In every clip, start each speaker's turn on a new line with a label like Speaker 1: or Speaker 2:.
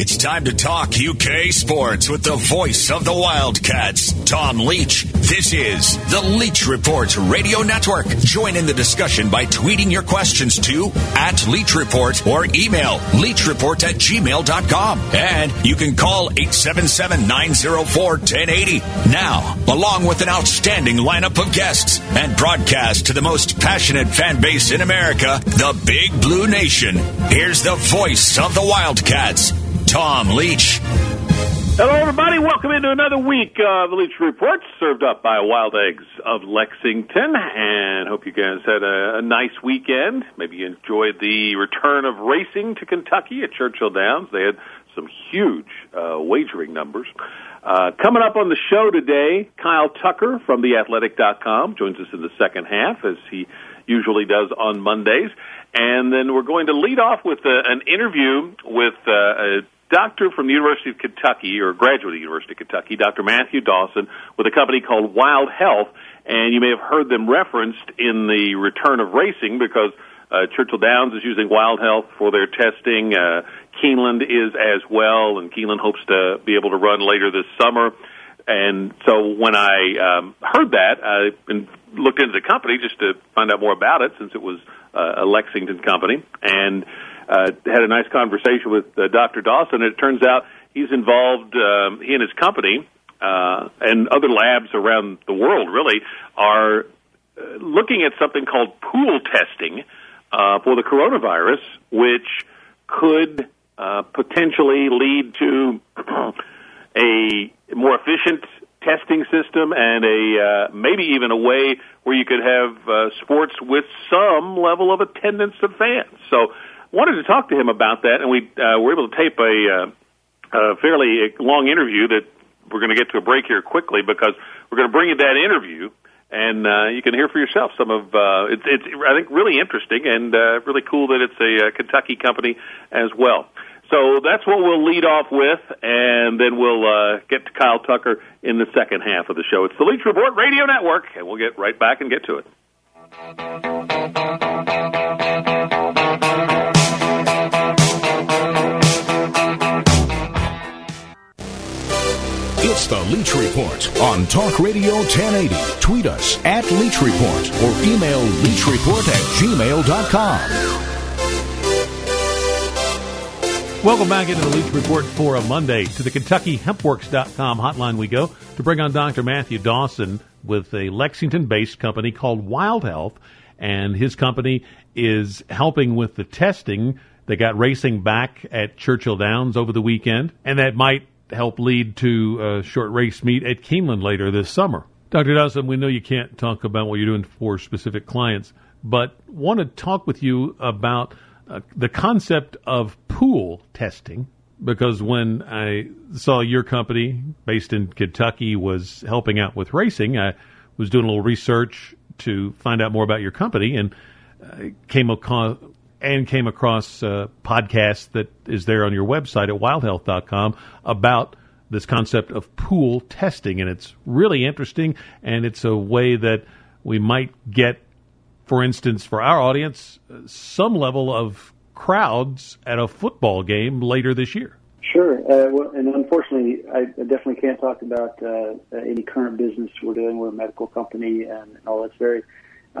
Speaker 1: It's time to talk UK sports with the voice of the Wildcats, Tom Leach. This is the Leach Report Radio Network. Join in the discussion by tweeting your questions to at Leach Report or email leachreport at gmail.com. And you can call 877-904-1080. Now, along with an outstanding lineup of guests and broadcast to the most passionate fan base in America, the Big Blue Nation. Here's the voice of the Wildcats, Tom Leach.
Speaker 2: Hello, everybody. Welcome into another week of the Leach Report, served up by Wild Eggs of Lexington. And hope you guys had a, a nice weekend. Maybe you enjoyed the return of racing to Kentucky at Churchill Downs. They had some huge uh, wagering numbers. Uh, coming up on the show today, Kyle Tucker from theathletic.com joins us in the second half, as he usually does on Mondays. And then we're going to lead off with uh, an interview with uh, a doctor from the University of Kentucky, or graduate of the University of Kentucky, Dr. Matthew Dawson, with a company called Wild Health. And you may have heard them referenced in the return of racing because uh, Churchill Downs is using Wild Health for their testing. Uh, Keeneland is as well, and Keeneland hopes to be able to run later this summer. And so when I um, heard that, I looked into the company just to find out more about it, since it was uh, a Lexington company, and uh, had a nice conversation with uh, Dr. Dawson. It turns out he's involved. Um, he and his company uh, and other labs around the world really are uh, looking at something called pool testing uh, for the coronavirus, which could uh, potentially lead to a more efficient testing system and a uh, maybe even a way where you could have uh, sports with some level of attendance of fans. So, wanted to talk to him about that, and we uh, were able to tape a, uh, a fairly long interview that we're going to get to a break here quickly because we're going to bring you that interview. And uh, you can hear for yourself some of uh, it's, it's I think really interesting and uh, really cool that it's a uh, Kentucky company as well. So that's what we'll lead off with, and then we'll uh, get to Kyle Tucker in the second half of the show. It's the Leach Report Radio Network, and we'll get right back and get to it.
Speaker 3: It's the Leach Report on Talk Radio 1080. Tweet us at Leach Report or email leachreport at gmail.com.
Speaker 4: Welcome back into the Leach Report for a Monday. To the KentuckyHempWorks.com hotline we go to bring on Dr. Matthew Dawson with a Lexington based company called Wild Health. And his company is helping with the testing. They got racing back at Churchill Downs over the weekend, and that might help lead to a short race meet at Keeneland later this summer. Dr. Dawson, we know you can't talk about what you're doing for specific clients, but want to talk with you about uh, the concept of pool testing because when I saw your company based in Kentucky was helping out with racing, I was doing a little research to find out more about your company and uh, came across and came across a podcast that is there on your website at wildhealth.com about this concept of pool testing and it's really interesting and it's a way that we might get for instance, for our audience, some level of crowds at a football game later this year.
Speaker 5: Sure. Uh, well, and unfortunately, I definitely can't talk about uh, any current business we're doing. We're a medical company, and all that's very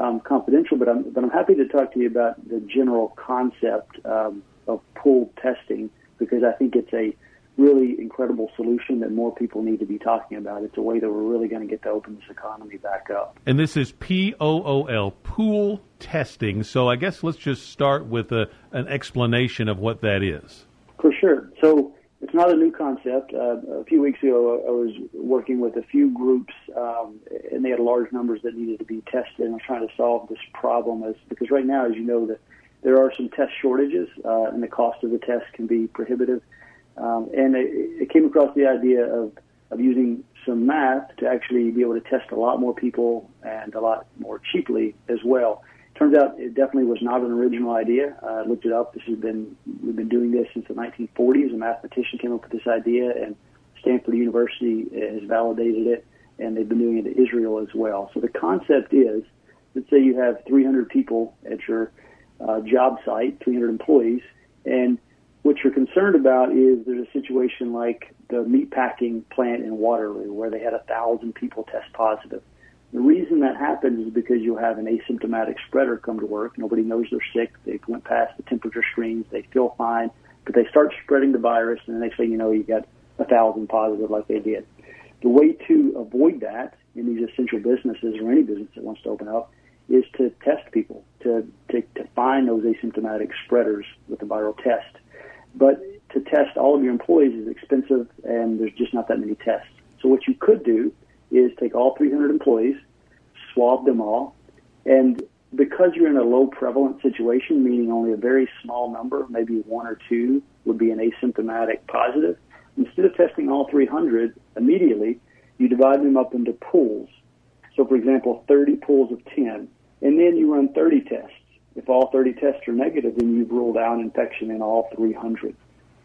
Speaker 5: um, confidential. But I'm but I'm happy to talk to you about the general concept um, of pool testing because I think it's a really incredible solution that more people need to be talking about. It's a way that we're really going to get to open this economy back up.
Speaker 4: And this is P O O L, pool testing. So I guess let's just start with a, an explanation of what that is.
Speaker 5: For sure. So it's not a new concept. Uh, a few weeks ago, I was working with a few groups, um, and they had large numbers that needed to be tested. And I was trying to solve this problem, as because right now, as you know, that there are some test shortages, uh, and the cost of the test can be prohibitive. Um, and it, it came across the idea of, of using some math to actually be able to test a lot more people and a lot more cheaply as well. Turns out it definitely was not an original idea. Uh, I looked it up. This has been we've been doing this since the 1940s. A mathematician came up with this idea, and Stanford University has validated it, and they've been doing it in Israel as well. So the concept is, let's say you have 300 people at your uh, job site, 300 employees, and what you're concerned about is there's a situation like the meatpacking plant in Waterloo where they had a thousand people test positive. The reason that happens is because you have an asymptomatic spreader come to work. Nobody knows they're sick. They went past the temperature screens. They feel fine, but they start spreading the virus, and the next thing you know, you got a thousand positive like they did. The way to avoid that in these essential businesses or any business that wants to open up is to test people, to, to, to find those asymptomatic spreaders with the viral test. But to test all of your employees is expensive and there's just not that many tests. So what you could do is take all 300 employees, swab them all, and because you're in a low prevalent situation, meaning only a very small number, maybe one or two would be an asymptomatic positive, instead of testing all 300 immediately, you divide them up into pools. So, for example, 30 pools of 10, and then you run 30 tests. If all 30 tests are negative, then you've ruled out infection in all 300.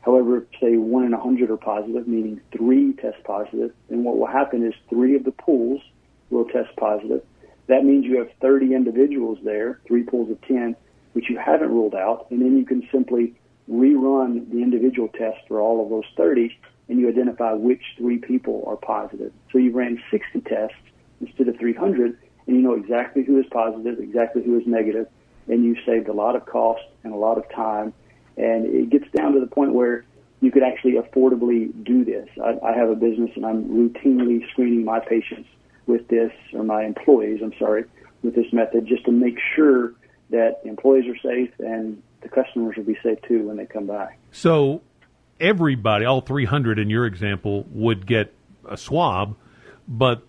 Speaker 5: However, if say one in a 100 are positive, meaning three test positive, then what will happen is three of the pools will test positive. That means you have 30 individuals there, three pools of 10, which you haven't ruled out, and then you can simply rerun the individual test for all of those 30, and you identify which three people are positive. So you ran 60 tests instead of 300, and you know exactly who is positive, exactly who is negative, and you saved a lot of cost and a lot of time. And it gets down to the point where you could actually affordably do this. I, I have a business and I'm routinely screening my patients with this, or my employees, I'm sorry, with this method just to make sure that employees are safe and the customers will be safe too when they come by.
Speaker 4: So everybody, all 300 in your example, would get a swab, but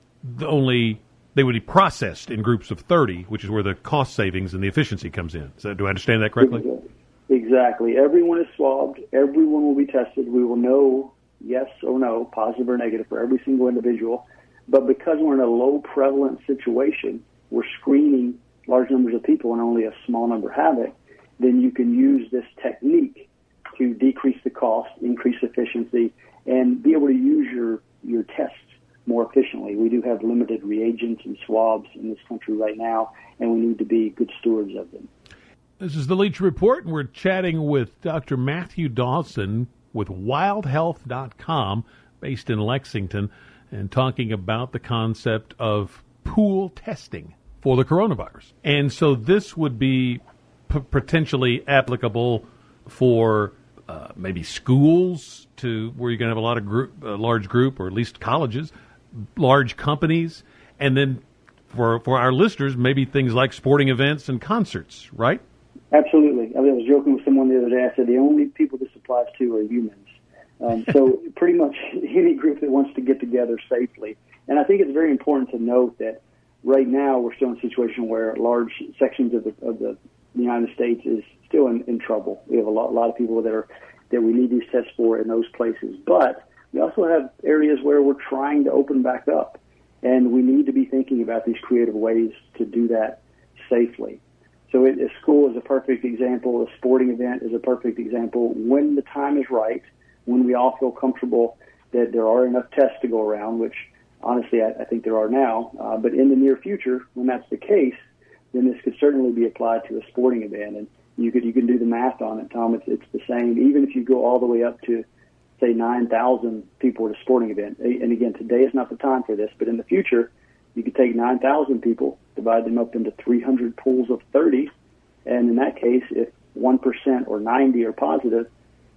Speaker 4: only they would be processed in groups of 30, which is where the cost savings and the efficiency comes in. So, do I understand that correctly?
Speaker 5: Exactly. Everyone is swabbed. Everyone will be tested. We will know yes or no, positive or negative for every single individual. But because we're in a low prevalent situation, we're screening large numbers of people and only a small number have it, then you can use this technique to decrease the cost, increase efficiency, and be able to use your, your tests more efficiently. We do have limited reagents and swabs in this country right now, and we need to be good stewards of them.
Speaker 4: This is the Leach Report, and we're chatting with Dr. Matthew Dawson with wildhealth.com, based in Lexington, and talking about the concept of pool testing for the coronavirus. And so this would be p- potentially applicable for uh, maybe schools to where you're going to have a lot of group, large group, or at least colleges large companies, and then for for our listeners, maybe things like sporting events and concerts, right?
Speaker 5: Absolutely. I, mean, I was joking with someone the other day. I said the only people this applies to are humans. Um, so pretty much any group that wants to get together safely. And I think it's very important to note that right now we're still in a situation where large sections of the, of the United States is still in, in trouble. We have a lot, a lot of people that are that we need these tests for in those places. But we also have areas where we're trying to open back up, and we need to be thinking about these creative ways to do that safely. So it, a school is a perfect example. A sporting event is a perfect example. When the time is right, when we all feel comfortable that there are enough tests to go around, which honestly I, I think there are now, uh, but in the near future, when that's the case, then this could certainly be applied to a sporting event. And you could you can do the math on it, Tom. It's it's the same. Even if you go all the way up to say 9,000 people at a sporting event. And again, today is not the time for this, but in the future, you could take 9,000 people, divide them up into 300 pools of 30, and in that case, if 1% or 90 are positive,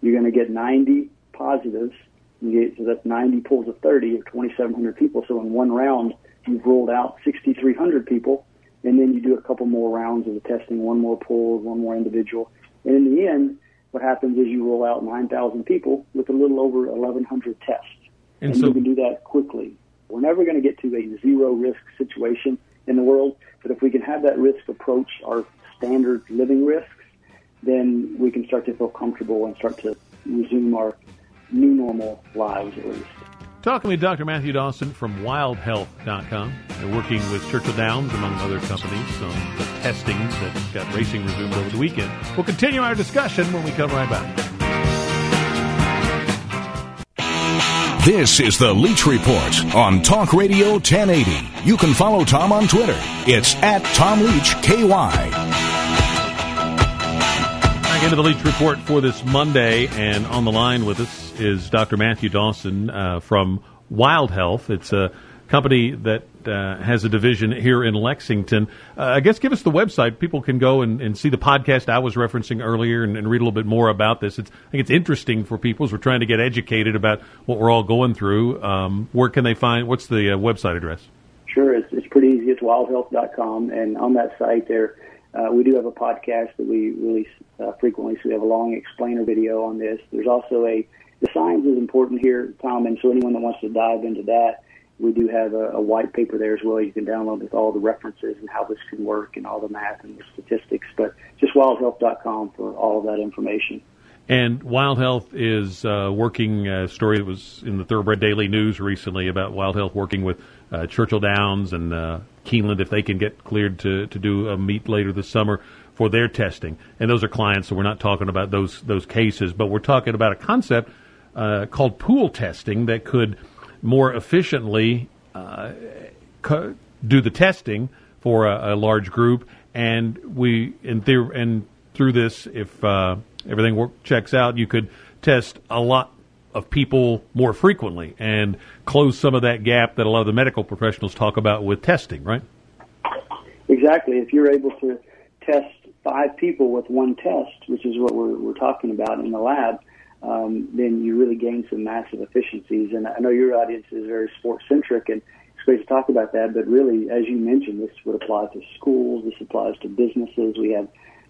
Speaker 5: you're going to get 90 positives. You get, so that's 90 pools of 30 or 2,700 people. So in one round, you've ruled out 6,300 people, and then you do a couple more rounds of the testing, one more pool, one more individual. And in the end, what happens is you roll out 9,000 people with a little over 1,100 tests. And, and so, you can do that quickly. We're never going to get to a zero risk situation in the world, but if we can have that risk approach our standard living risks, then we can start to feel comfortable and start to resume our new normal lives at least.
Speaker 4: Talking with Dr. Matthew Dawson from wildhealth.com. They're working with Churchill Downs, among other companies, on the testing that got racing resumed over the weekend. We'll continue our discussion when we come right back.
Speaker 3: This is the Leach Report on Talk Radio 1080. You can follow Tom on Twitter. It's at Tom Leach KY.
Speaker 4: back into the Leach Report for this Monday, and on the line with us is Dr. Matthew Dawson uh, from Wild Health. It's a company that uh, has a division here in Lexington. Uh, I guess give us the website. People can go and, and see the podcast I was referencing earlier and, and, read a little bit more about this. It's, I think it's interesting for people as we're trying to get educated about what we're all going through. Um, where can they find? What's the uh, website address?
Speaker 5: Sure, it's, it's pretty easy. It's wildhealth.com, and on that site there uh, we do have a podcast that we release uh, frequently, so we have a long explainer video on this. There's also a the science is important here, Tom, and so anyone that wants to dive into that, we do have a, a white paper there as well. You can download with all the references and how this can work and all the math and the statistics. But just wildhealth.com for all of that information.
Speaker 4: And Wild Health is uh, working a story that was in the Thoroughbred Daily News recently about Wild Health working with uh, Churchill Downs and uh, Keeneland if they can get cleared to, to do a meet later this summer for their testing. And those are clients, so we're not talking about those those cases, but we're talking about a concept uh, called pool testing that could more efficiently uh, co- do the testing for a, a, large group. And we in theory, and through this, if uh, everything work, checks out, you could test a lot of people more frequently and close some of that gap that a lot of the medical professionals talk about with testing, right?
Speaker 5: Exactly. If you're able to test five people with one test, which is what we're, we're talking about in the lab, um, then you really gain some massive efficiencies. And I know your audience is very sports centric, and it's great to talk about that. But really, as you mentioned, this would apply to schools. This applies to businesses. We have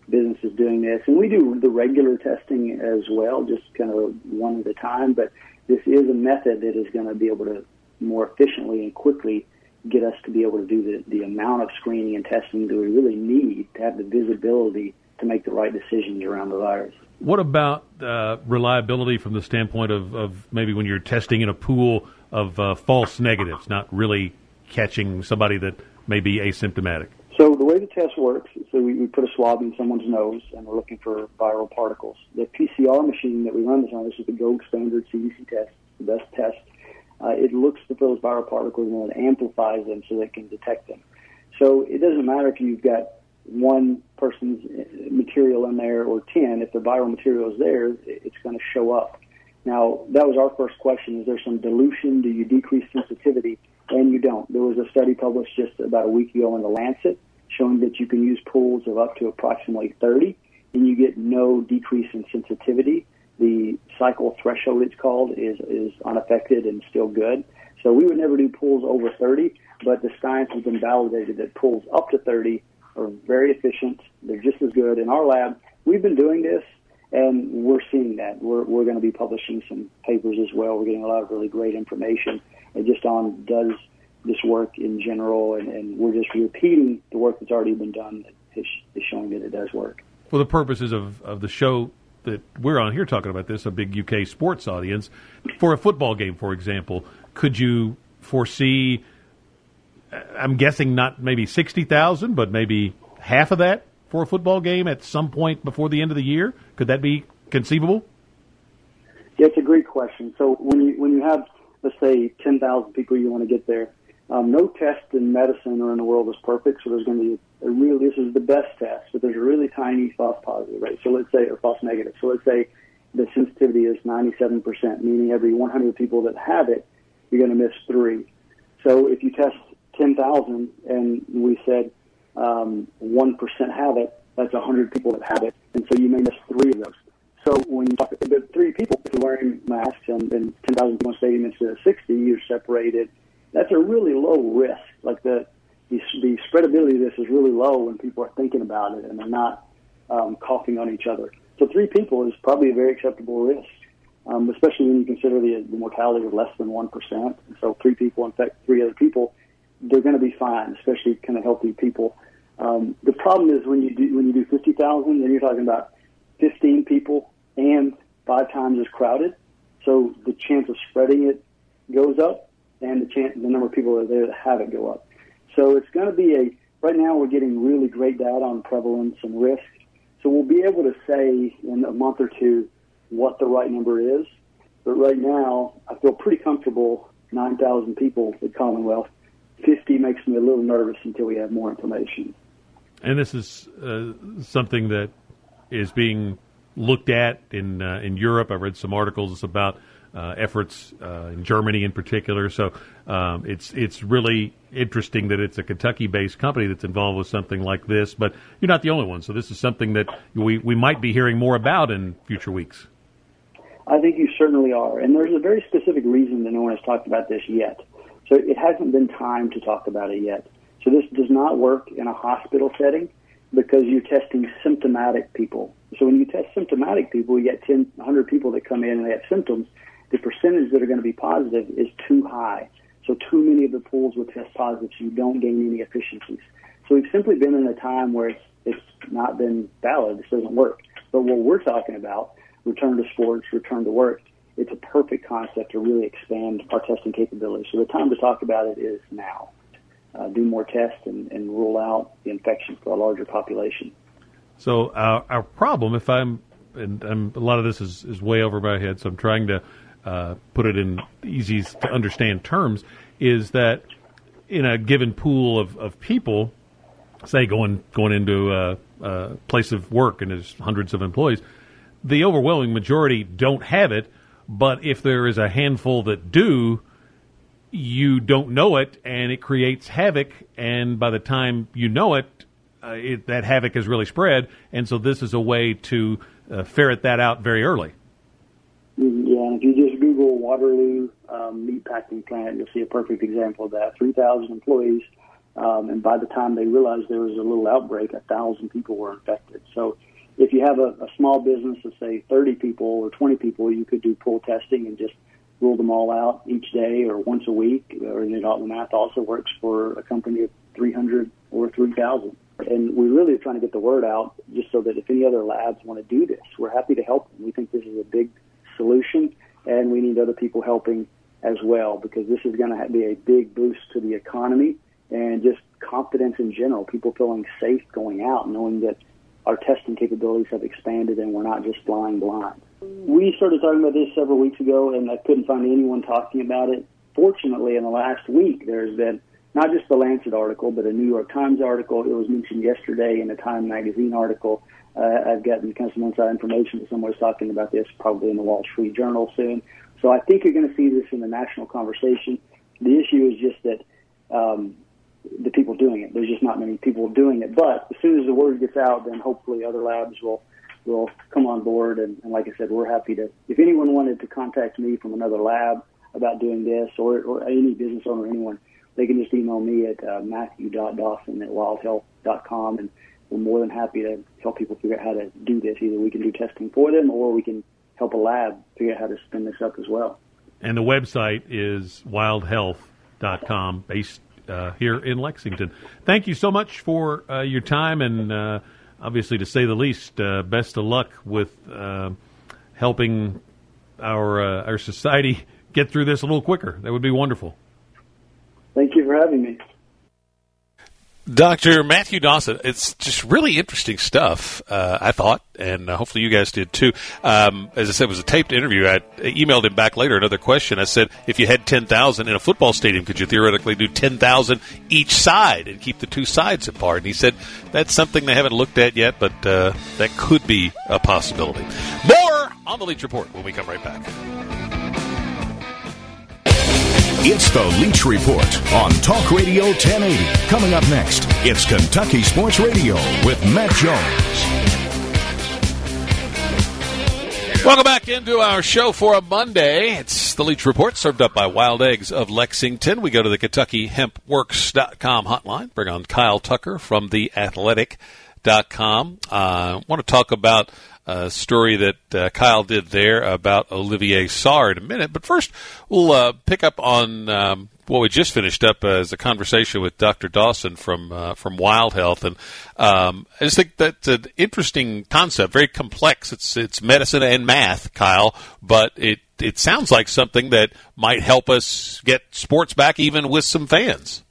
Speaker 5: businesses doing this, and we do the regular testing as well, just kind of one at a time. But this is a method that is going to be able to more efficiently and quickly get us to be able to do the, the amount of screening and testing that we really need to have the visibility to make the right decisions around the virus.
Speaker 4: What about uh, reliability from the standpoint of, of maybe when you're testing in a pool of uh, false negatives, not really catching somebody that may be asymptomatic?
Speaker 5: So the way the test works, so we, we put a swab in someone's nose and we're looking for viral particles. The PCR machine that we run this on, this is the gold standard CDC test, the best test. Uh, it looks for those viral particles and it amplifies them so that it can detect them. So it doesn't matter if you've got one person's material in there or 10, if the viral material is there, it's going to show up. Now, that was our first question. Is there some dilution? Do you decrease sensitivity? And you don't. There was a study published just about a week ago in the Lancet showing that you can use pools of up to approximately 30 and you get no decrease in sensitivity. The cycle threshold, it's called, is, is unaffected and still good. So we would never do pools over 30, but the science has been validated that pools up to 30 are very efficient. They're just as good. In our lab, we've been doing this and we're seeing that. We're, we're going to be publishing some papers as well. We're getting a lot of really great information and just on does this work in general, and, and we're just repeating the work that's already been done that is, is showing that it does work.
Speaker 4: For the purposes of, of the show that we're on here talking about this, a big UK sports audience, for a football game, for example, could you foresee? I'm guessing not maybe sixty thousand, but maybe half of that for a football game at some point before the end of the year. Could that be conceivable?
Speaker 5: Yeah, it's a great question. So when you when you have let's say ten thousand people you want to get there, um, no test in medicine or in the world is perfect, so there's going to be a real. This is the best test, but there's a really tiny false positive rate. So let's say or false negative. So let's say the sensitivity is 97%, meaning every 100 people that have it, you're going to miss three. So if you test 10,000 and we said um, 1% have it, that's 100 people that have it, and so you may miss three of those. So when you talk about three people, wearing masks and, and 10,000 people a stadium instead of 60, you're separated that's a really low risk. Like the, the the spreadability of this is really low when people are thinking about it and they're not um, coughing on each other. So three people is probably a very acceptable risk, um, especially when you consider the, the mortality of less than one percent. So three people infect three other people, they're going to be fine, especially kind of healthy people. Um, the problem is when you do when you do fifty thousand, then you're talking about fifteen people and five times as crowded. So the chance of spreading it goes up and the chance, the number of people that are there that have it go up. So it's going to be a, right now we're getting really great data on prevalence and risk. So we'll be able to say in a month or two what the right number is. But right now, I feel pretty comfortable 9,000 people at Commonwealth. 50 makes me a little nervous until we have more information.
Speaker 4: And this is uh, something that is being
Speaker 6: looked at in uh, in Europe. I've read some articles about uh, efforts uh, in Germany in particular. So um, it's it's really interesting that it's a Kentucky-based company that's involved with something like this. But you're not the only one. So this is something that we we might be hearing more about in future weeks.
Speaker 5: I think you certainly are, and there's a very specific reason that no one has talked about this yet. So it hasn't been time to talk about it yet. So this does not work in a hospital setting because you're testing symptomatic people. So when you test symptomatic people, you get 10, 100 people that come in and they have symptoms. The percentage that are going to be positive is too high. So too many of the pools will test positive, so you don't gain any efficiencies. So we've simply been in a time where it's, it's not been valid. This doesn't work. But what we're talking about, return to sports, return to work, it's a perfect concept to really expand our testing capabilities. So the time to talk about it is now. Uh, do more tests and, and, rule out the infection for a larger population.
Speaker 6: So our, our problem, if I'm, and I'm, a lot of this is, is way over my head, so I'm trying to uh, put it in easy to understand terms, is that in a given pool of, of people, say going going into a, a place of work and there's hundreds of employees, the overwhelming majority don't have it. But if there is a handful that do, you don't know it, and it creates havoc. And by the time you know it, uh, it that havoc has really spread. And so this is a way to uh, ferret that out very early.
Speaker 5: Mm-hmm. Yeah, if you just Google Waterloo um, meatpacking plant, you'll see a perfect example of that. 3,000 employees, um, and by the time they realized there was a little outbreak, a thousand people were infected. So if you have a, a small business of say 30 people or 20 people, you could do pool testing and just rule them all out each day or once a week. Or you know, the math also works for a company of 300 or 3,000. And we really are trying to get the word out just so that if any other labs want to do this, we're happy to help them. We think this is a big solution, and we need other people helping as well because this is going to be a big boost to the economy and just confidence in general. People feeling safe going out, knowing that our testing capabilities have expanded and we're not just flying blind. We started talking about this several weeks ago, and I couldn't find anyone talking about it. Fortunately, in the last week, there's been not just the Lancet article, but a New York Times article. It was mentioned yesterday in a Time magazine article. Uh, I've gotten kind of some inside information that someone's talking about this probably in the Wall Street Journal soon. So I think you're going to see this in the national conversation. The issue is just that um, the people doing it. There's just not many people doing it. But as soon as the word gets out, then hopefully other labs will will come on board. And, and like I said, we're happy to. If anyone wanted to contact me from another lab about doing this, or, or any business owner, anyone, they can just email me at uh, matthew.dawson at wildhealth.com, and we're more than happy to help people figure out how to do this. Either we can do testing for them, or we can help a lab figure out how to spin this up as well.
Speaker 6: And the website is wildhealth.com, based uh, here in Lexington. Thank you so much for uh, your time and uh, obviously, to say the least, uh, best of luck with uh, helping our our society get through this a little quicker. That would be wonderful.
Speaker 5: Thank you for having me.
Speaker 4: Dr. Matthew Dawson, it's just really interesting stuff, uh, I thought, and uh, hopefully you guys did too. Um, as I said, it was a taped interview. I emailed him back later another question. I said, if you had 10,000 in a football stadium, could you theoretically do 10,000 each side and keep the two sides apart? And he said, that's something they haven't looked at yet, but uh, that could be a possibility. More on the Leach Report when we come right back.
Speaker 3: It's the Leach Report on Talk Radio 1080. Coming up next, it's Kentucky Sports Radio with Matt Jones.
Speaker 4: Welcome back into our show for a Monday. It's the Leach Report served up by Wild Eggs of Lexington. We go to the KentuckyHempWorks.com hotline. Bring on Kyle Tucker from the Athletic.com. I uh, want to talk about uh, story that uh, Kyle did there about Olivier Sarr in a minute. But first, we'll uh, pick up on um, what we just finished up as a conversation with Dr. Dawson from uh, from Wild Health, and um, I just think that's an interesting concept, very complex. It's it's medicine and math, Kyle, but it it sounds like something that might help us get sports back, even with some fans.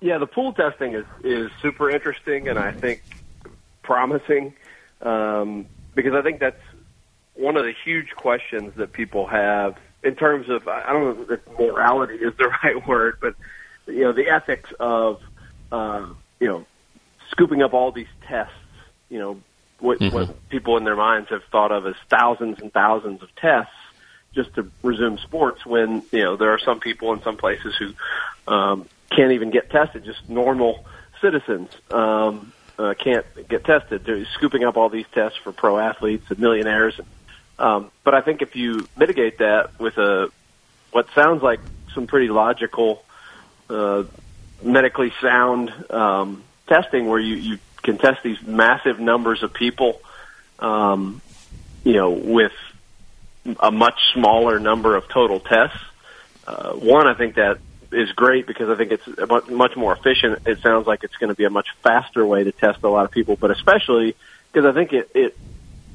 Speaker 7: Yeah, the pool testing is is super interesting, and I think promising um, because I think that's one of the huge questions that people have in terms of I don't know if morality is the right word, but you know the ethics of uh, you know scooping up all these tests, you know what, mm-hmm. what people in their minds have thought of as thousands and thousands of tests just to resume sports. When you know there are some people in some places who um, can't even get tested, just normal citizens. Um, uh, can't get tested. They're scooping up all these tests for pro athletes and millionaires. Um, but I think if you mitigate that with a what sounds like some pretty logical, uh, medically sound um, testing, where you, you can test these massive numbers of people, um, you know, with a much smaller number of total tests. Uh, one, I think that is great because I think it's much more efficient. It sounds like it's going to be a much faster way to test a lot of people, but especially because I think it, it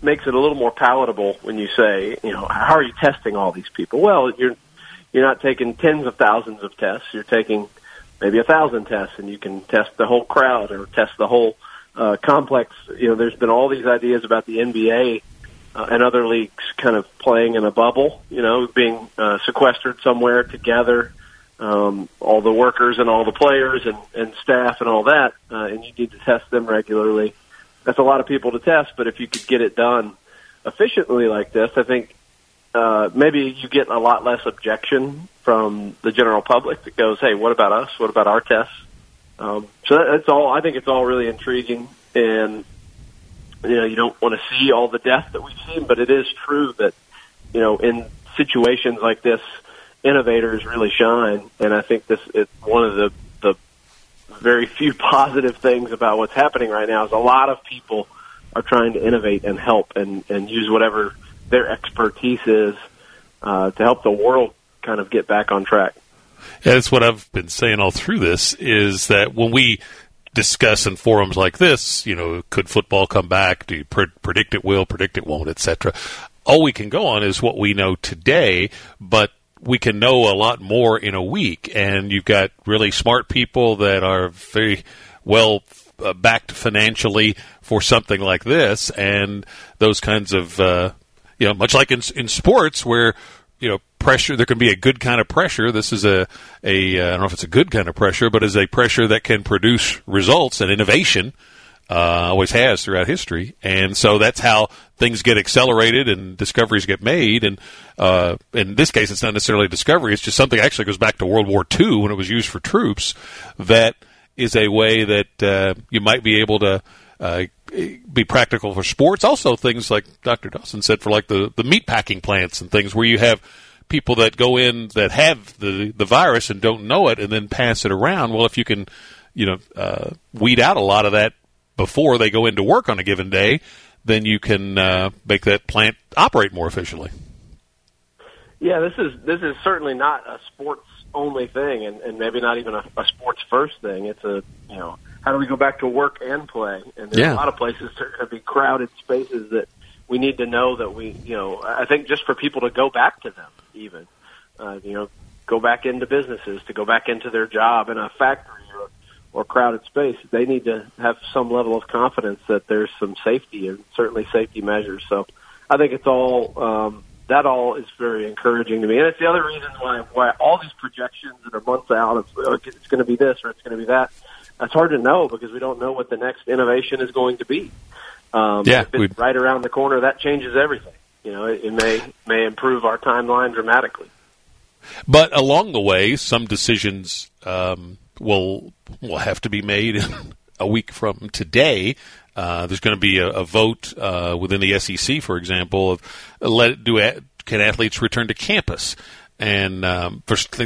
Speaker 7: makes it a little more palatable when you say, you know, how are you testing all these people? Well, you're you're not taking tens of thousands of tests. You're taking maybe a thousand tests, and you can test the whole crowd or test the whole uh, complex. You know, there's been all these ideas about the NBA uh, and other leagues kind of playing in a bubble. You know, being uh, sequestered somewhere together um, all the workers and all the players and, and staff and all that, uh, and you need to test them regularly. That's a lot of people to test, but if you could get it done efficiently like this, I think uh, maybe you get a lot less objection from the general public that goes, "Hey, what about us? What about our tests?" Um, so that's all. I think it's all really intriguing, and you know, you don't want to see all the death that we've seen, but it is true that you know, in situations like this, innovators really shine, and I think this is one of the the very few positive things about what's happening right now is a lot of people are trying to innovate and help and and use whatever their expertise is uh, to help the world kind of get back on track.
Speaker 4: That's what I've been saying all through this is that when we discuss in forums like this, you know, could football come back? Do you pre- predict it will, predict it won't, etc. All we can go on is what we know today, but we can know a lot more in a week. And you've got really smart people that are very well uh, backed financially for something like this, and those kinds of uh, you know, much like in in sports where you know pressure there can be a good kind of pressure. This is a a uh, I don't know if it's a good kind of pressure but is a pressure that can produce results and innovation uh, always has throughout history, and so that's how things get accelerated and discoveries get made. And uh, in this case, it's not necessarily a discovery; it's just something actually goes back to World War II when it was used for troops. That is a way that uh, you might be able to. Uh, be practical for sports. Also, things like Dr. Dawson said for like the, the meat packing plants and things where you have people that go in that have the, the virus and don't know it and then pass it around. Well, if you can, you know, uh, weed out a lot of that before they go into work on a given day, then you can uh, make that plant operate more efficiently.
Speaker 7: Yeah, this is this is certainly not a sports only thing, and, and maybe not even a, a sports first thing. It's a you know how do we go back to work and play? And there's
Speaker 4: yeah.
Speaker 7: a lot of places that are going to be crowded spaces that we need to know that we you know I think just for people to go back to them even uh, you know go back into businesses to go back into their job in a factory or crowded space, they need to have some level of confidence that there's some safety and certainly safety measures. So I think it's all um, that all is very encouraging to me, and it's the other reason why why all these projections that are months out of oh, it's going to be this or it's going to be that. It's hard to know because we don't know what the next innovation is going to be. Um,
Speaker 4: yeah,
Speaker 7: if it's right around the corner, that changes everything. You know, it, it may may improve our timeline dramatically.
Speaker 4: But along the way, some decisions um, will will have to be made a week from today. Uh, there's going to be a, a vote uh, within the SEC, for example, of let do can athletes return to campus and um,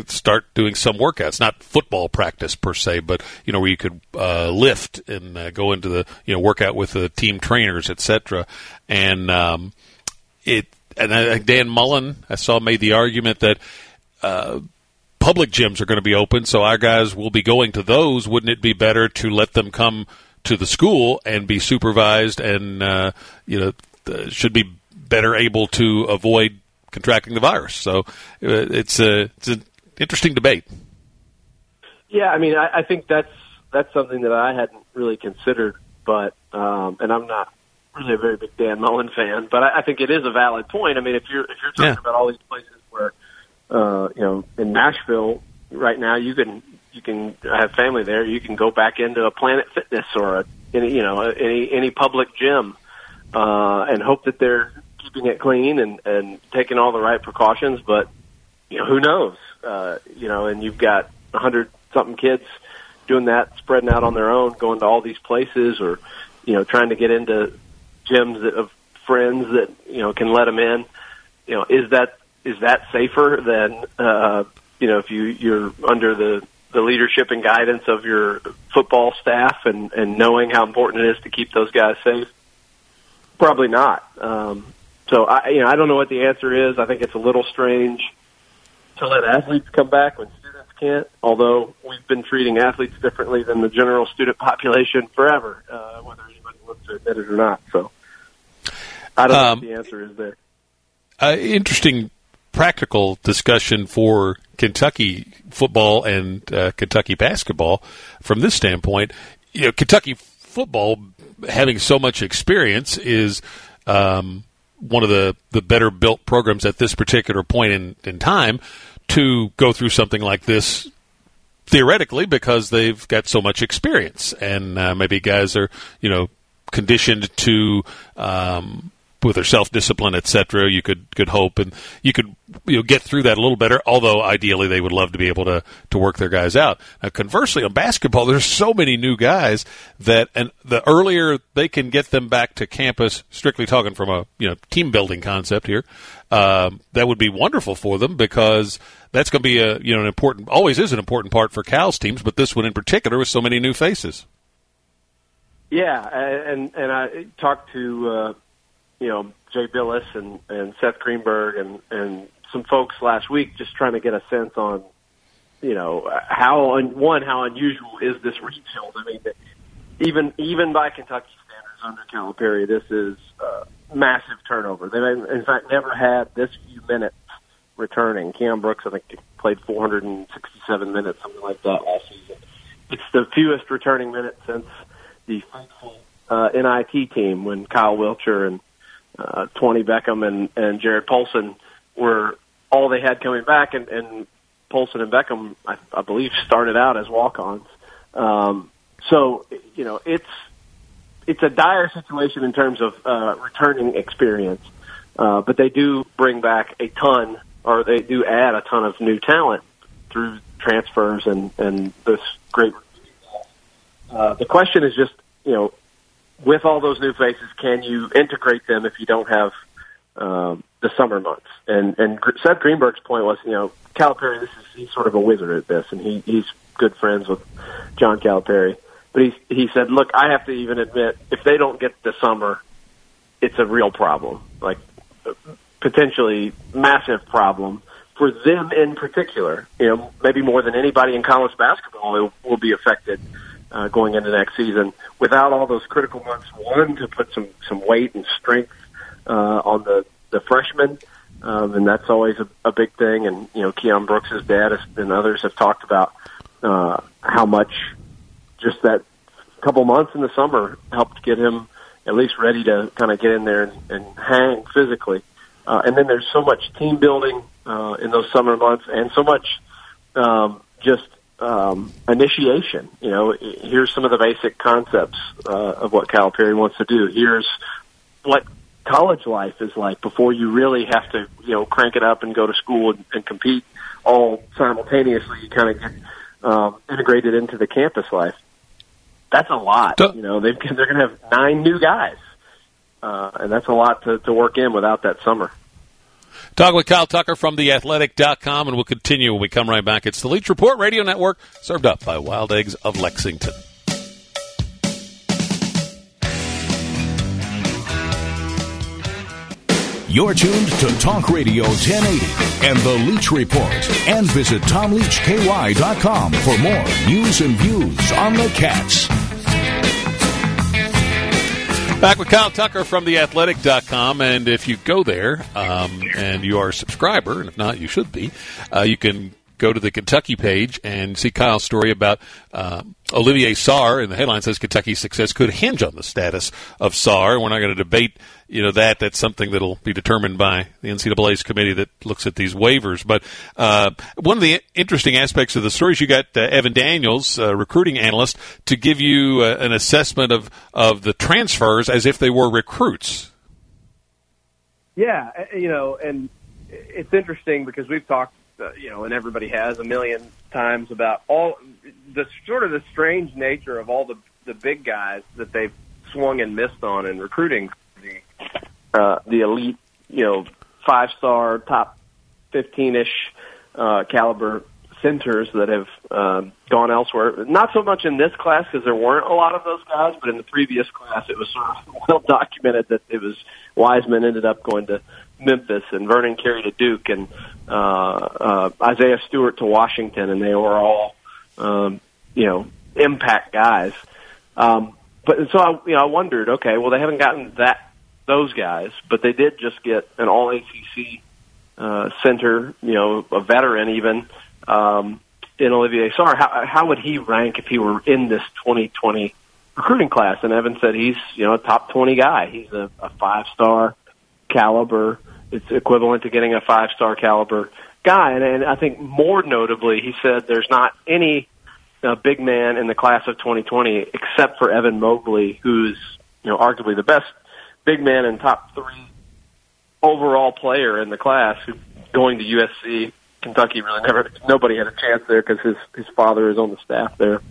Speaker 4: start doing some workouts, not football practice per se, but you know where you could uh, lift and uh, go into the you know workout with the team trainers, etc. And um, it and I, Dan Mullen I saw made the argument that uh, public gyms are going to be open, so our guys will be going to those. Wouldn't it be better to let them come to the school and be supervised and uh, you know should be better able to avoid contracting the virus? So uh, it's a it's an interesting debate.
Speaker 7: Yeah, I mean, I, I think that's that's something that I hadn't really considered, but um, and I'm not really a very big Dan Mullen fan, but I, I think it is a valid point. I mean, if you're if you're talking yeah. about all these places where uh, you know, in Nashville right now, you can you can have family there. You can go back into a Planet Fitness or a any you know any any public gym uh, and hope that they're keeping it clean and, and taking all the right precautions. But you know, who knows? Uh, you know, and you've got a hundred something kids doing that, spreading out on their own, going to all these places, or you know, trying to get into gyms that, of friends that you know can let them in. You know, is that is that safer than uh, you know if you you're under the the leadership and guidance of your football staff and and knowing how important it is to keep those guys safe? Probably not. Um, so I you know I don't know what the answer is. I think it's a little strange to let athletes come back when students can't. Although we've been treating athletes differently than the general student population forever, uh, whether anybody wants to admit it or not. So I don't um, know what the answer is there.
Speaker 4: Uh, interesting practical discussion for Kentucky football and uh, Kentucky basketball from this standpoint. You know, Kentucky football having so much experience is um, one of the, the better built programs at this particular point in, in time to go through something like this theoretically because they've got so much experience and uh, maybe guys are you know conditioned to um, with their self discipline, etc. You could could hope and you could you know get through that a little better. Although ideally they would love to be able to to work their guys out. Now, conversely, on basketball, there's so many new guys that and the earlier they can get them back to campus, strictly talking from a you know team building concept here, um, that would be wonderful for them because that's going to be a you know an important always is an important part for Cal's teams, but this one in particular with so many new faces.
Speaker 7: Yeah, and and I talked to. Uh you know Jay Bilas and and Seth Greenberg and and some folks last week just trying to get a sense on you know how un, one how unusual is this rebuild. I mean, even even by Kentucky standards under Calipari, this is uh, massive turnover. They've in fact never had this few minutes returning. Keion Brooks, I think, played 467 minutes, something like that last season. It's the fewest returning minutes since the uh, NIT team when Kyle Wiltjer and uh, Twany Beckham and, and Jarrod Polson were all they had coming back, and, and Polson and Beckham, I, I believe, started out as walk-ons. Um, so you know, it's it's a dire situation in terms of uh, returning experience, uh, but they do bring back a ton, or they do add a ton of new talent through transfers and and this great. Uh, the question is just you know with all those new faces, can you integrate them if you don't have um, the summer months? And and Seth Greenberg's point was, you know, Calipari, this is he's sort of a wizard at this, and he he's good friends with John Calipari. But he he said, look, I have to even admit, if they don't get the summer, it's a real problem, like potentially massive problem for them in particular. You know, maybe more than anybody in college basketball will, will be affected going into next season without all those critical months. One to put some some weight and strength uh, on the the freshmen, um, and that's always a, a big thing. And you know, Keion Brooks' dad and others have talked about uh, how much just that couple months in the summer helped get him at least ready to kind of get in there and, and hang physically. Uh, and then there's so much team building uh, in those summer months, and so much um, just um, initiation. You know, here's some of the basic concepts uh, of what Calipari wants to do. Here's what college life is like before you really have to, you know, crank it up and go to school and, and compete all simultaneously. You kind of get um, integrated into the campus life. That's a lot. You know, they've, they're going to have nine new guys, uh, and that's a lot to, to work in without that summer.
Speaker 4: Talk with Kyle Tucker from theathletic.com, and we'll continue when we come right back. It's the Leach Report Radio Network, served up by Wild Eggs of Lexington.
Speaker 3: You're tuned to Talk Radio 1080 and the Leach Report. And visit TomLeachKY.com for more news and views on the Cats.
Speaker 4: Back with Kyle Tucker from theathletic.com. And if you go there um, and you are a subscriber, and if not, you should be, uh, you can go to the Kentucky page and see Kyle's story about uh, Olivier Sarr, and the headline says Kentucky's success could hinge on the status of Sarr. We're not going to debate, you know, that. That's something that'll be determined by the NCAA's committee that looks at these waivers. But uh, one of the interesting aspects of the stories, you got uh, Evan Daniels, recruiting analyst, to give you uh, an assessment of of the transfers as if they were recruits.
Speaker 7: Yeah, uh, you know, and it's interesting because we've talked, uh, you know, and everybody has a million times about all the sort of the strange nature of all the the big guys that they've swung and missed on in recruiting the uh, the elite, you know, five star, top fifteen ish uh, caliber centers that have um, gone elsewhere. Not so much in this class because there weren't a lot of those guys, but in the previous class, it was sort of well documented that it was Wiseman ended up going to Memphis and Vernon Carey to Duke and uh, uh, Isaiah Stewart to Washington, and they were all um, you know impact guys. Um, but so I you know I wondered, okay, well they haven't gotten that those guys, but they did just get an All ACC uh, center, you know, a veteran even um, in Olivier Sarr. How, how would he rank if he were in this 2020 recruiting class? And Evan said he's you know a top 20 guy. He's a, a five star caliber. It's equivalent to getting a five star caliber guy. And, and I think more notably, he said there's not any uh, big man in the class of 2020 except for Evan Mobley, who's you know arguably the best big man and top three overall player in the class, who going to USC. Kentucky really never nobody had a chance there because his his father is on the staff there.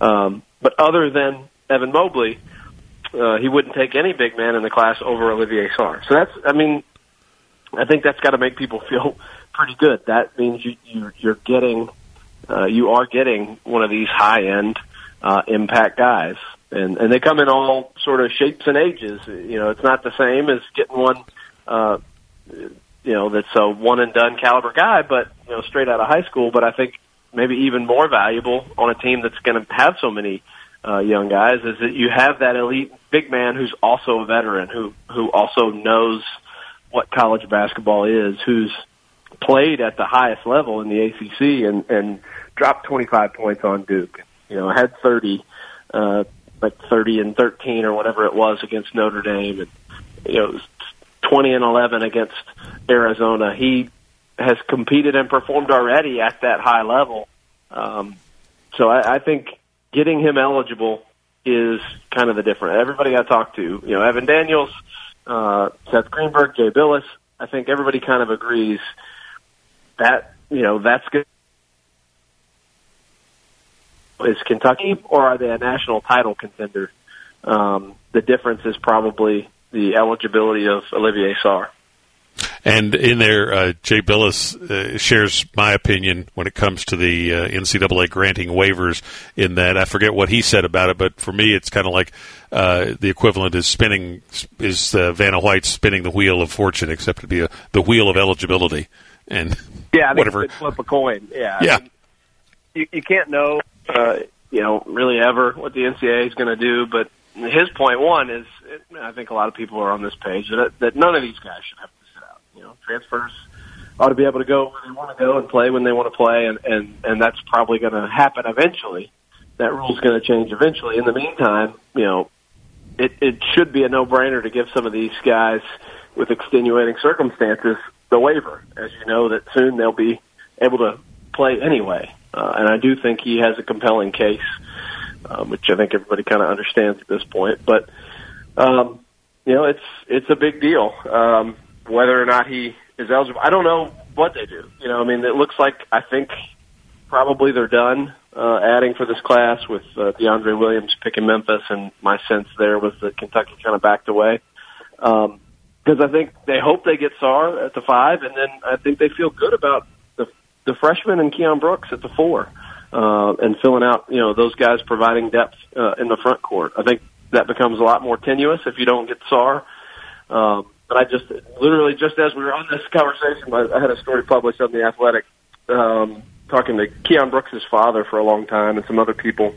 Speaker 7: Um, but other than Evan Mobley, uh, he wouldn't take any big man in the class over Olivier Sarr. So that's, I mean, I think that's got to make people feel pretty good. That means you, you you're getting, uh, you are getting one of these high end uh, impact guys, and and they come in all sort of shapes and ages. You know, it's not the same as getting one. Uh, you know, that's a one and done caliber guy, but you know, straight out of high school. But I think maybe even more valuable on a team that's going to have so many uh, young guys is that you have that elite big man who's also a veteran who who also knows what college basketball is, who's played at the highest level in the ACC and and dropped 25 points on Duke. You know, had 30 uh like 30 and 13 or whatever it was against Notre Dame and you know 20 and 11 against Arizona. He has competed and performed already at that high level. Um so I, I think getting him eligible is kind of the different. Everybody I talked to, you know, Evan Daniels, uh, Seth Greenberg, Jay Bilas, I think everybody kind of agrees that, you know, that's good. Is Kentucky or are they a national title contender? Um, the difference is probably the eligibility of Olivier Sarr.
Speaker 4: And in there, uh, Jay Bilas uh, shares my opinion when it comes to the uh, NCAA granting waivers. In that, I forget what he said about it, but for me, it's kind of like uh, the equivalent is spinning is uh, Vanna White spinning the wheel of fortune, except to be a, the wheel of eligibility. And
Speaker 7: yeah, I
Speaker 4: whatever.
Speaker 7: flip a coin. Yeah,
Speaker 4: yeah.
Speaker 7: I mean, you, you can't know, uh, you know, really ever what the NCAA is going to do, but his point one is, I think a lot of people are on this page that, that none of these guys should have you know, transfers ought to be able to go where they want to go and play when they want to play, and and and that's probably going to happen eventually. That rule's going to change eventually. In the meantime, you know, it it should be a no-brainer to give some of these guys with extenuating circumstances the waiver, as you know that soon they'll be able to play anyway. Uh, and I do think he has a compelling case, um, which I think everybody kind of understands at this point. But um, you know, it's it's a big deal. Um, whether or not he is eligible, I don't know what they do. You know, I mean, it looks like I think probably they're done uh, adding for this class with uh, DeAndre Williams picking Memphis, and my sense there was that Kentucky kind of backed away because um, I think they hope they get Sarr at the five, and then I think they feel good about the the freshman and Keion Brooks at the four, uh, and filling out you know those guys providing depth uh, in the front court. I think that becomes a lot more tenuous if you don't get Sarr. Um, but I just literally just as we were on this conversation, I, had a story published on the Athletic, um, talking to Keion Brooks' father for a long time and some other people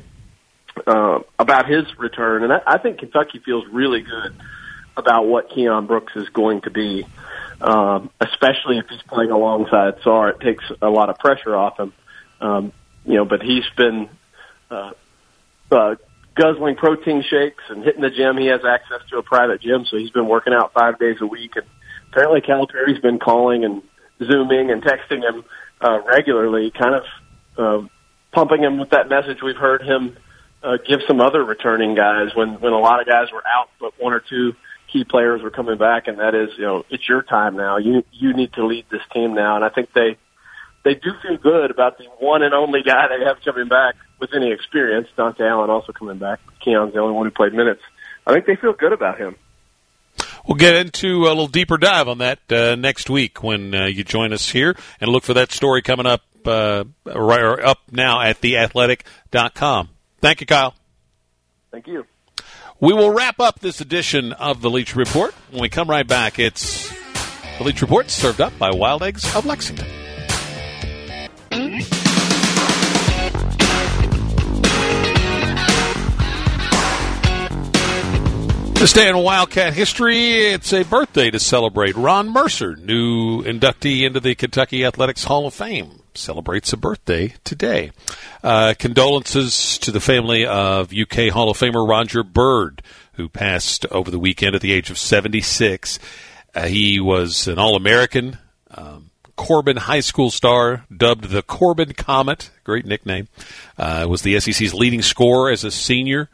Speaker 7: uh, about his return, and I, I think Kentucky feels really good about what Keion Brooks is going to be. um, especially if he's playing alongside Sarr. It takes a lot of pressure off him. Um, you know, but he's been uh, guzzling protein shakes and hitting the gym. He has access to a private gym, so he's been working out five days a week. And apparently, Calipari's been calling and zooming and texting him uh, regularly, kind of uh, pumping him with that message we've heard him uh, give some other returning guys when when a lot of guys were out, but one or two key players were coming back, and that is, you know, it's your time now. You you need to lead this team now, and I think they they do feel good about the one and only guy they have coming back with any experience. Dontaie Allen also coming back. Keion's the only one who played minutes. I think they feel good about him.
Speaker 4: We'll get into a little deeper dive on that uh, next week when uh, you join us here and look for that story coming up uh, right up now at theathletic.com. Thank you, Kyle.
Speaker 7: Thank you.
Speaker 4: We will wrap up this edition of the Leach Report. When we come right back, it's the Leach Report served up by Wild Eggs of Lexington. This day in Wildcat history, it's a birthday to celebrate. Ron Mercer, new inductee into the Kentucky Athletics Hall of Fame, celebrates a birthday today. Uh, condolences to the family of UK Hall of Famer Rodger Bird, who passed over the weekend at the age of 76. Uh, he was an All American. Um, Corbin High School star, dubbed the Corbin Comet, great nickname, uh, was the SEC's leading scorer as a senior.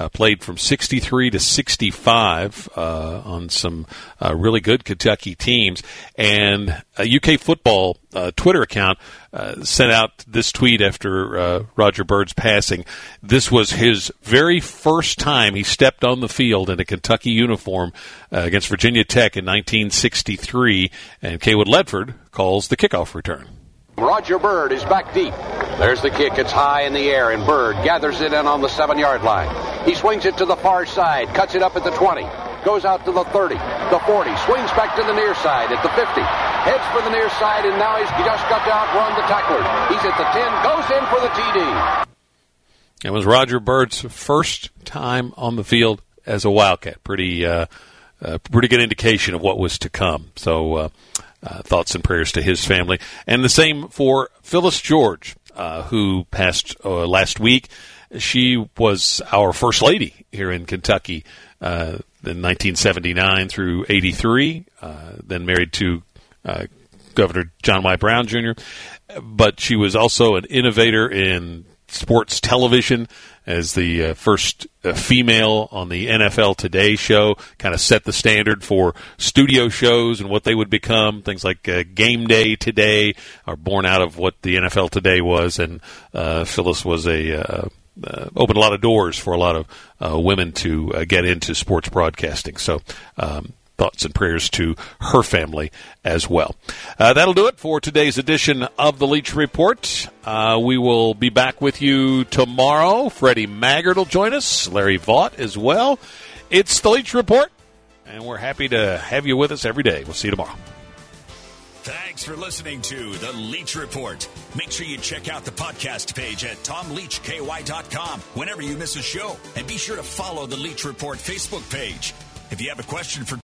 Speaker 4: Uh, played from 63 to 65 uh, on some uh, really good Kentucky teams. And a UK football uh, Twitter account uh, sent out this tweet after uh, Rodger Bird's passing. This was his very first time he stepped on the field in a Kentucky uniform against Virginia Tech in 1963. And Cawood Ledford calls the kickoff return.
Speaker 8: Rodger Bird is back deep. There's the kick. It's high in the air, and Bird gathers it in on the seven yard line. He swings it to the far side, cuts it up at the 20, goes out to the 30, the 40, swings back to the near side at the 50, heads for the near side, and now he's just got to outrun the tackler. He's at the 10, goes in for the TD.
Speaker 4: It was Rodger Bird's first time on the field as a Wildcat. Pretty, uh, uh, pretty good indication of what was to come. So, uh, uh, thoughts and prayers to his family. And the same for Phyllis George, uh, who passed uh, last week. She was our first lady here in Kentucky uh, in 1979 through 83, uh, then married to uh, Governor John Y. Brown Jr. But she was also an innovator in sports television as the uh, first uh, female on the NFL Today show, kind of set the standard for studio shows and what they would become. Things like uh, Game Day Today are born out of what the NFL Today was, and uh, Phyllis was a uh, uh, opened a lot of doors for a lot of women to get into sports broadcasting. So. Um, thoughts and prayers to her family as well. Uh, that'll do it for today's edition of the Leach Report. Uh, we will be back with you tomorrow. Freddie Maggard will join us, Larry Vaught as well. It's the Leach Report, and we're happy to have you with us every day. We'll see you tomorrow.
Speaker 1: Thanks for listening to The Leach Report. Make sure you check out the podcast page at tomleachky.com whenever you miss a show. And be sure to follow The Leach Report Facebook page. If you have a question for